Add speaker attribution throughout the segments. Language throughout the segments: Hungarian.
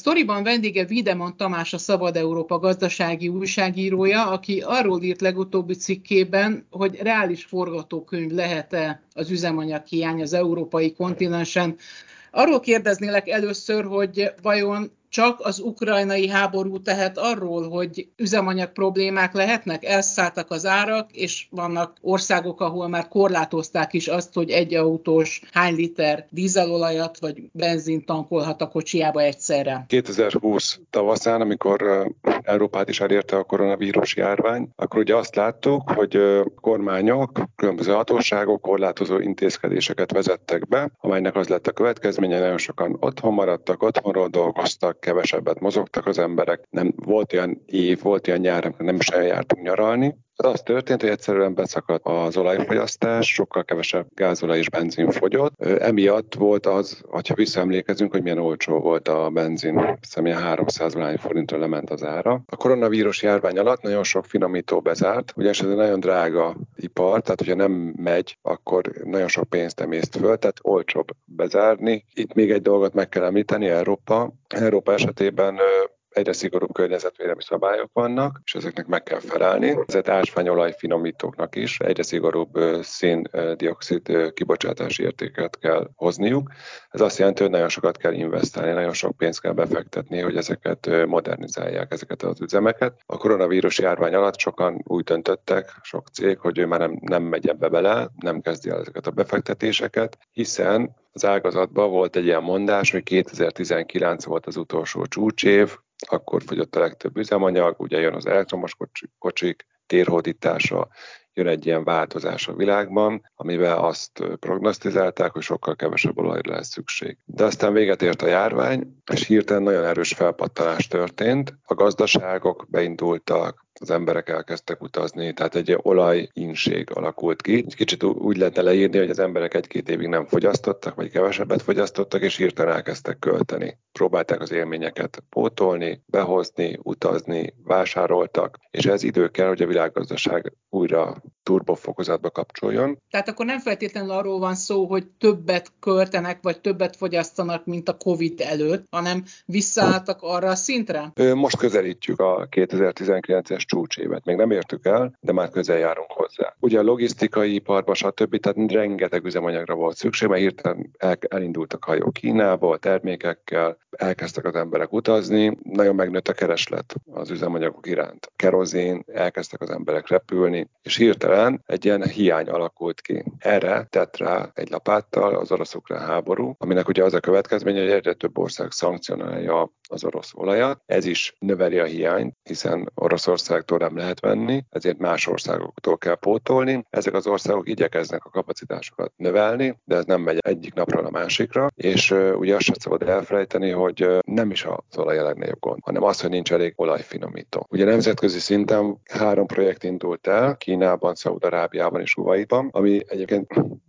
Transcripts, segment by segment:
Speaker 1: Sztoriban vendége Videman Tamás a Szabad Európa gazdasági újságírója, aki arról írt legutóbbi cikkében, hogy reális forgatókönyv lehet-e az üzemanyag hiány az európai kontinensen. Arról kérdeznélek először, hogy vajon csak az ukrajnai háború tehet arról, hogy üzemanyag problémák lehetnek, elszálltak az árak, és vannak országok, ahol már korlátozták is azt, hogy egy autós hány liter dízelolajat vagy benzint tankolhat a kocsiába egyszerre.
Speaker 2: 2020 tavaszán, amikor Európát is elérte a koronavírus járvány, akkor ugye azt láttuk, hogy kormányok, különböző hatóságok korlátozó intézkedéseket vezettek be, amelynek az lett a következménye, nagyon sokan otthon maradtak, otthonról dolgoztak, kevesebbet mozogtak az emberek, nem volt olyan év, volt olyan nyár, amikor nem is eljártunk nyaralni, az történt, hogy egyszerűen beszakadt az olajfogyasztás, sokkal kevesebb gázolaj és benzin fogyott. Emiatt volt az, ha visszaemlékezünk, hogy milyen olcsó volt a benzin, hiszem ilyen 300 valány forintra lement az ára. A koronavírus járvány alatt nagyon sok finomító bezárt, ugyanis ez egy nagyon drága ipar, tehát hogyha nem megy, akkor nagyon sok pénzt emészt föl, tehát olcsóbb bezárni. Itt még egy dolgot meg kell említeni, Európa. Európa esetében egyre szigorúbb környezetvédelmi szabályok vannak, és ezeknek meg kell felelni. Ezért ásványolaj finomítóknak is egyre szigorúbb szén-dioxid kibocsátási értéket kell hozniuk. Ez azt jelenti, hogy nagyon sokat kell investálni, nagyon sok pénzt kell befektetni, hogy ezeket modernizálják, ezeket az üzemeket. A koronavírus járvány alatt sokan úgy döntöttek, sok cég, hogy ő már nem, nem megy ebbe bele, nem kezdi el ezeket a befektetéseket, hiszen az ágazatban volt egy ilyen mondás, hogy 2019 volt az utolsó csúcsév, akkor fogyott a legtöbb üzemanyag, ugye jön az elektromos kocsik térhódítása, jön egy ilyen változás a világban, amivel azt prognosztizálták, hogy sokkal kevesebb olajra lesz szükség. De aztán véget ért a járvány, és hirtelen nagyon erős felpattanás történt. A gazdaságok beindultak, az emberek elkezdtek utazni, tehát egy olajinség alakult ki. Kicsit úgy lehetne leírni, hogy az emberek egy-két évig nem fogyasztottak, vagy kevesebbet fogyasztottak, és hirtelen elkezdtek költeni. Próbálták az élményeket pótolni, behozni, utazni, vásároltak, és ez idő kell, hogy a világgazdaság újra turbofokozatba kapcsoljon.
Speaker 1: Tehát akkor nem feltétlenül arról van szó, hogy többet költenek, vagy többet fogyasztanak, mint a COVID előtt, hanem visszaálltak arra a szintre?
Speaker 2: Most közelítjük a 2019-es csúcsévet. Még nem értük el, de már közel járunk hozzá. Ugye a logisztikai iparban, stb. tehát rengeteg üzemanyagra volt szükség, mert hirtelen el, elindultak hajók Kínába, termékekkel, elkezdtek az emberek utazni, nagyon megnőtt a kereslet az üzemanyagok iránt. Kerozén, elkezdtek az emberek repülni, és hirtelen egy ilyen hiány alakult ki. Erre tett rá egy lapáttal az oroszokra háború, aminek ugye az a következménye, hogy egyre több ország szankcionálja az orosz olajat. Ez is növeli a hiányt, hiszen Oroszországtól nem lehet venni, ezért más országoktól kell pótolni. Ezek az országok igyekeznek a kapacitásokat növelni, de ez nem megy egyik napról a másikra, és ugye azt sem szabad elfelejteni, hogy nem is az olaj a legnagyobb gond, hanem az, hogy nincs elég olajfinomító. Ugye nemzetközi szinten három projekt indult el, Kínában, Szaúd-Arábiában és Kuwaitban, ami egyébként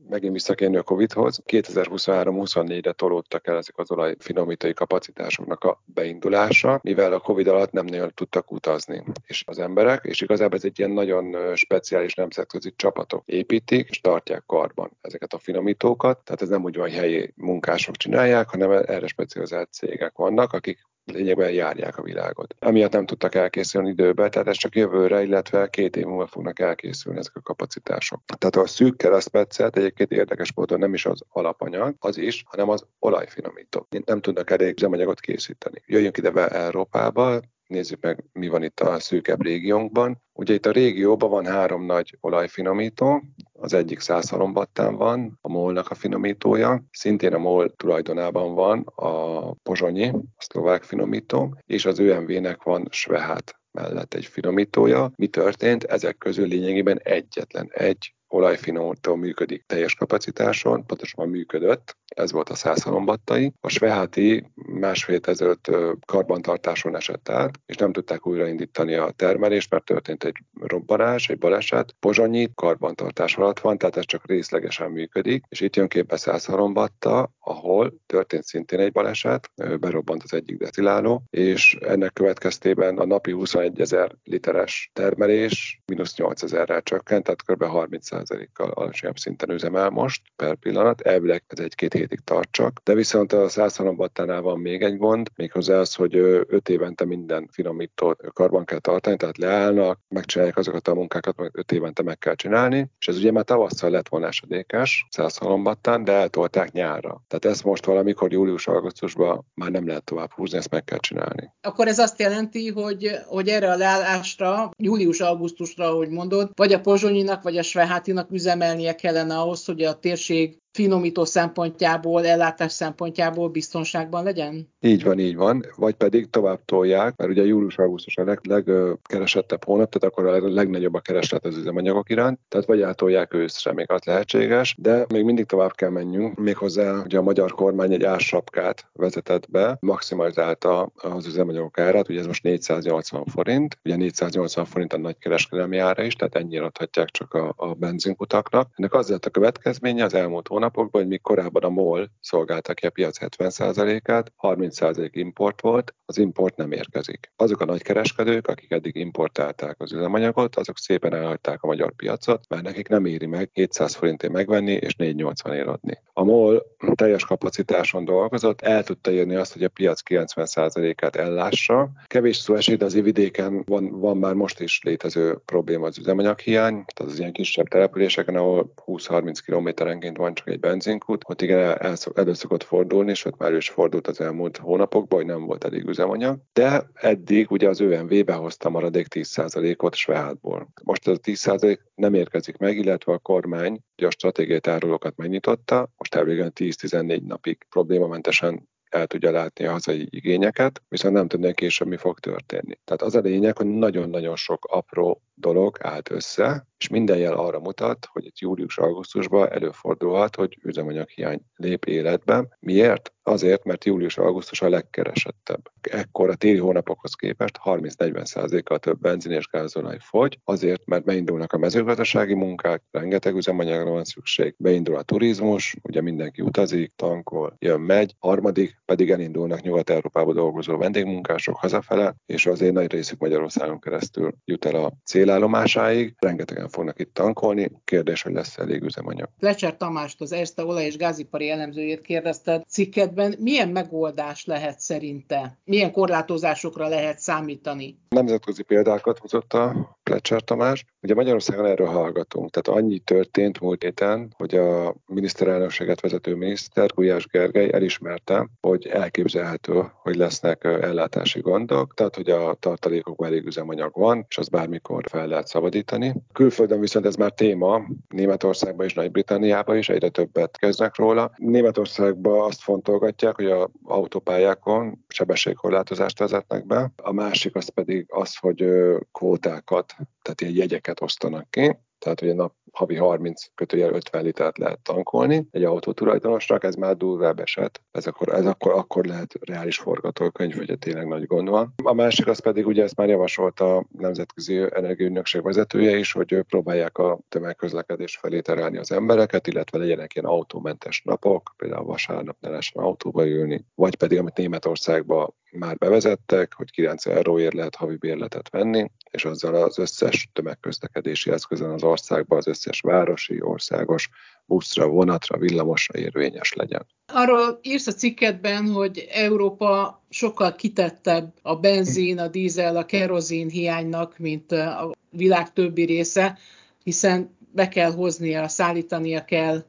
Speaker 2: megint visszakérni a Covid-hoz. 2023-24-re tolódtak el ezek az olajfinomítói kapacitásoknak a beindulása, mivel a Covid alatt nem nagyon tudtak utazni. És az emberek, és igazából ez egy ilyen nagyon speciális nemzetközi csapatok építik, és tartják karban ezeket a finomítókat. Tehát ez nem úgy van, hogy helyi munkások csinálják, hanem erre specializált cégek vannak, akik lényegben járják a világot. Amiatt nem tudtak elkészülni időbe, tehát ez csak jövőre, illetve két év múlva fognak elkészülni ezek a kapacitások. Tehát a szűk keresztmetszet egyébként érdekes módon nem is az alapanyag, az is, hanem az olajfinomító. Nem tudnak elég üzemanyagot készíteni. Jöjjünk ide Európába, nézzük meg, mi van itt a szűkebb régiónkban. Ugye itt a régióban van három nagy olajfinomító, az egyik Szászalombattán van, a MOL-nak a finomítója, szintén a MOL tulajdonában van a Pozsonyi, a szlovák finomító, és az ÖMV-nek van Svehát mellett egy finomítója. Mi történt? Ezek közül lényegében egyetlen egy olajfinomító működik teljes kapacitáson, pontosan működött, ez volt a százhalombattai. A sveháti másfél ezelőtt karbantartáson esett át, és nem tudták újraindítani a termelést, mert történt egy robbanás, egy baleset. Pozsonyi karbantartás alatt van, tehát ez csak részlegesen működik, és itt jön képbe százhalombatta, ahol történt szintén egy baleset, berobbant az egyik deciláló, és ennek következtében a napi 21 ezer literes termelés mínusz 8 ezerrel csökkent, tehát kb. 30%-kal alacsonyabb szinten üzemel most per pillanat. Elvileg ez egy-két hétig tart csak. De viszont a 103 battánál van még egy gond, méghozzá az, hogy 5 évente minden finomítót karban kell tartani, tehát leállnak, megcsinálják azokat a munkákat, amit 5 évente meg kell csinálni, és ez ugye már tavasszal lett volna esedékes, 103 battán, de eltolták nyárra. Tehát ezt most valamikor július-augusztusban már nem lehet tovább húzni, ezt meg kell csinálni.
Speaker 1: Akkor ez azt jelenti, hogy, hogy erre a leállásra, július-augusztusra, ahogy mondod, vagy a Pozsonyinak, vagy a Svehátinak üzemelnie kellene ahhoz, hogy a térség finomító szempontjából, ellátás szempontjából biztonságban legyen?
Speaker 2: Így van, így van. Vagy pedig tovább tolják, mert ugye július-augusztus a leg, legkeresettebb hónap, tehát akkor a legnagyobb a kereslet az üzemanyagok iránt, tehát vagy átolják őszre, még az lehetséges, de még mindig tovább kell menjünk. Méghozzá ugye a magyar kormány egy ársapkát vezetett be, maximalizálta az üzemanyagok árát, ugye ez most 480 forint, ugye 480 forint a nagy kereskedelmi ára is, tehát ennyire adhatják csak a, a benzinkutaknak. Ennek az lett a következménye az elmúlt hónapokban, hogy még korábban a MOL szolgálta ki a piac 70%-át, 30% import volt, az import nem érkezik. Azok a nagykereskedők, akik eddig importálták az üzemanyagot, azok szépen elhagyták a magyar piacot, mert nekik nem éri meg 700 forintért megvenni és 480 ér adni. A MOL teljes kapacitáson dolgozott, el tudta írni azt, hogy a piac 90%-át ellássa. Kevés szó esik, az vidéken van, van már most is létező probléma az üzemanyaghiány, tehát az ilyen kisebb településeken, ahol 20-30 kilométerenként van csak egy benzinkút, ott igen, el, el, elő szokott fordulni, és ott már is fordult az elmúlt hónapokban, hogy nem volt elég üzemanyag. De eddig ugye az ÖMV behozta maradék 10%-ot Svehátból. Most ez a 10% nem érkezik meg, illetve a kormány ugye a stratégiai tárolókat megnyitotta, most elvégén 10-14 napig problémamentesen el tudja látni a hazai igényeket, viszont nem tudni később, mi fog történni. Tehát az a lényeg, hogy nagyon-nagyon sok apró dolog állt össze, és minden jel arra mutat, hogy itt július-augusztusban előfordulhat, hogy üzemanyaghiány lép életbe. Miért? Azért, mert július-augusztus a legkeresettebb. Ekkor a téli hónapokhoz képest 30-40%-kal több benzin és gázolaj fogy, azért, mert beindulnak a mezőgazdasági munkák, rengeteg üzemanyagra van szükség, beindul a turizmus, ugye mindenki utazik, tankol, jön, megy, harmadik pedig elindulnak Nyugat-Európába dolgozó vendégmunkások hazafele, és azért nagy részük Magyarországon keresztül jut el a célállomásáig. Rengetegen fognak itt tankolni, kérdés, hogy lesz elég üzemanyag.
Speaker 1: Lecser Tamást, az Erste olaj- és gázipari elemzőjét kérdezted cikketben, milyen megoldás lehet szerinte? Milyen korlátozásokra lehet számítani?
Speaker 2: Nemzetközi példákat hozott a Plecser Tamás. Ugye Magyarországon erről hallgatunk, tehát annyi történt múlt héten, hogy a miniszterelnökséget vezető miniszter Gulyás Gergely elismerte, hogy elképzelhető, hogy lesznek ellátási gondok, tehát hogy a tartalékokban elég üzemanyag van, és az bármikor fel lehet szabadítani. Külföldön viszont ez már téma, Németországban és Nagy-Britanniában is egyre többet kezdnek róla. Németországban azt fontolgatják, hogy a autópályákon sebességkorlátozást vezetnek be, a másik az pedig az, hogy kvótákat, tehát ilyen jegyeket osztanak ki, tehát hogy a nap havi 30 kötőjel 50 litert lehet tankolni egy autó tulajdonosnak, ez már durvább eset. Ez akkor, ez akkor, akkor lehet reális forgatókönyv, hogy tényleg nagy gond van. A másik az pedig, ugye ezt már javasolt a Nemzetközi Energiaügynökség vezetője is, hogy próbálják a tömegközlekedés felé terelni az embereket, illetve legyenek ilyen autómentes napok, például vasárnap ne lehessen autóba ülni, vagy pedig, amit Németországban már bevezettek, hogy 9 euróért lehet havi bérletet venni, és azzal az összes tömegközlekedési eszközön az országban az összes városi, országos buszra, vonatra, villamosra érvényes legyen.
Speaker 1: Arról írsz a cikketben, hogy Európa sokkal kitettebb a benzin, a dízel, a kerozin hiánynak, mint a világ többi része, hiszen be kell hoznia, szállítania kell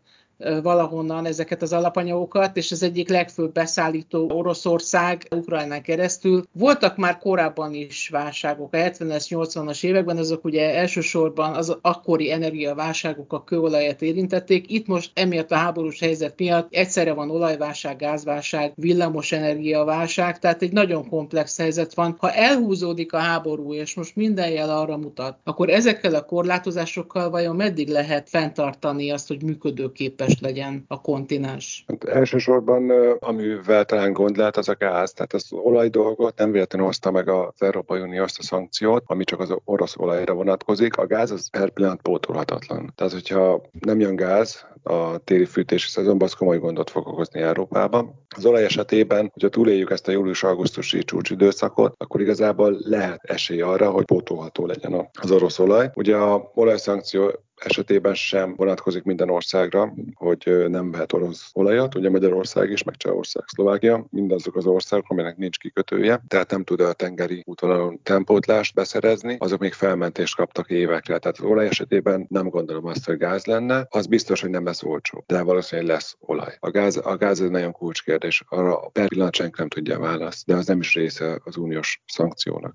Speaker 1: valahonnan ezeket az alapanyagokat, és az egyik legfőbb beszállító Oroszország Ukrajnán keresztül. Voltak már korábban is válságok, a 70-es, 80-as években, azok ugye elsősorban az akkori energiaválságok a kőolajat érintették. Itt most emiatt a háborús helyzet miatt egyszerre van olajválság, gázválság, villamos energiaválság, tehát egy nagyon komplex helyzet van. Ha elhúzódik a háború, és most minden jel arra mutat, akkor ezekkel a korlátozásokkal vajon meddig lehet fenntartani azt, hogy működőképes képes legyen a kontinens?
Speaker 2: Hát elsősorban, amivel talán gond lehet, az a gáz. Tehát az olaj dolgot nem véletlenül hozta meg az Európai Unió azt a szankciót, ami csak az orosz olajra vonatkozik. A gáz az per pillanat pótolhatatlan. Tehát, hogyha nem jön gáz, a téli fűtési szezonban, az komoly gondot fog okozni Európában. Az olaj esetében, hogyha túléljük ezt a július-augusztusi csúcsidőszakot, akkor igazából lehet esély arra, hogy pótolható legyen az orosz olaj. Ugye a olajszankció esetében sem vonatkozik minden országra, hogy nem vehet orosz olajat, ugye Magyarország is, meg Csehország, Szlovákia, mindazok az országok, aminek nincs kikötője, tehát nem tud a tengeri útvonalon tempótlást beszerezni, azok még felmentést kaptak évekre. Tehát az olaj esetében nem gondolom azt, hogy gáz lenne, az biztos, hogy nem lesz olcsó, de valószínűleg lesz olaj. A gáz, a gáz egy nagyon kulcskérdés, arra per pillanat senki nem tudja a választ, de az nem is része az uniós szankciónak.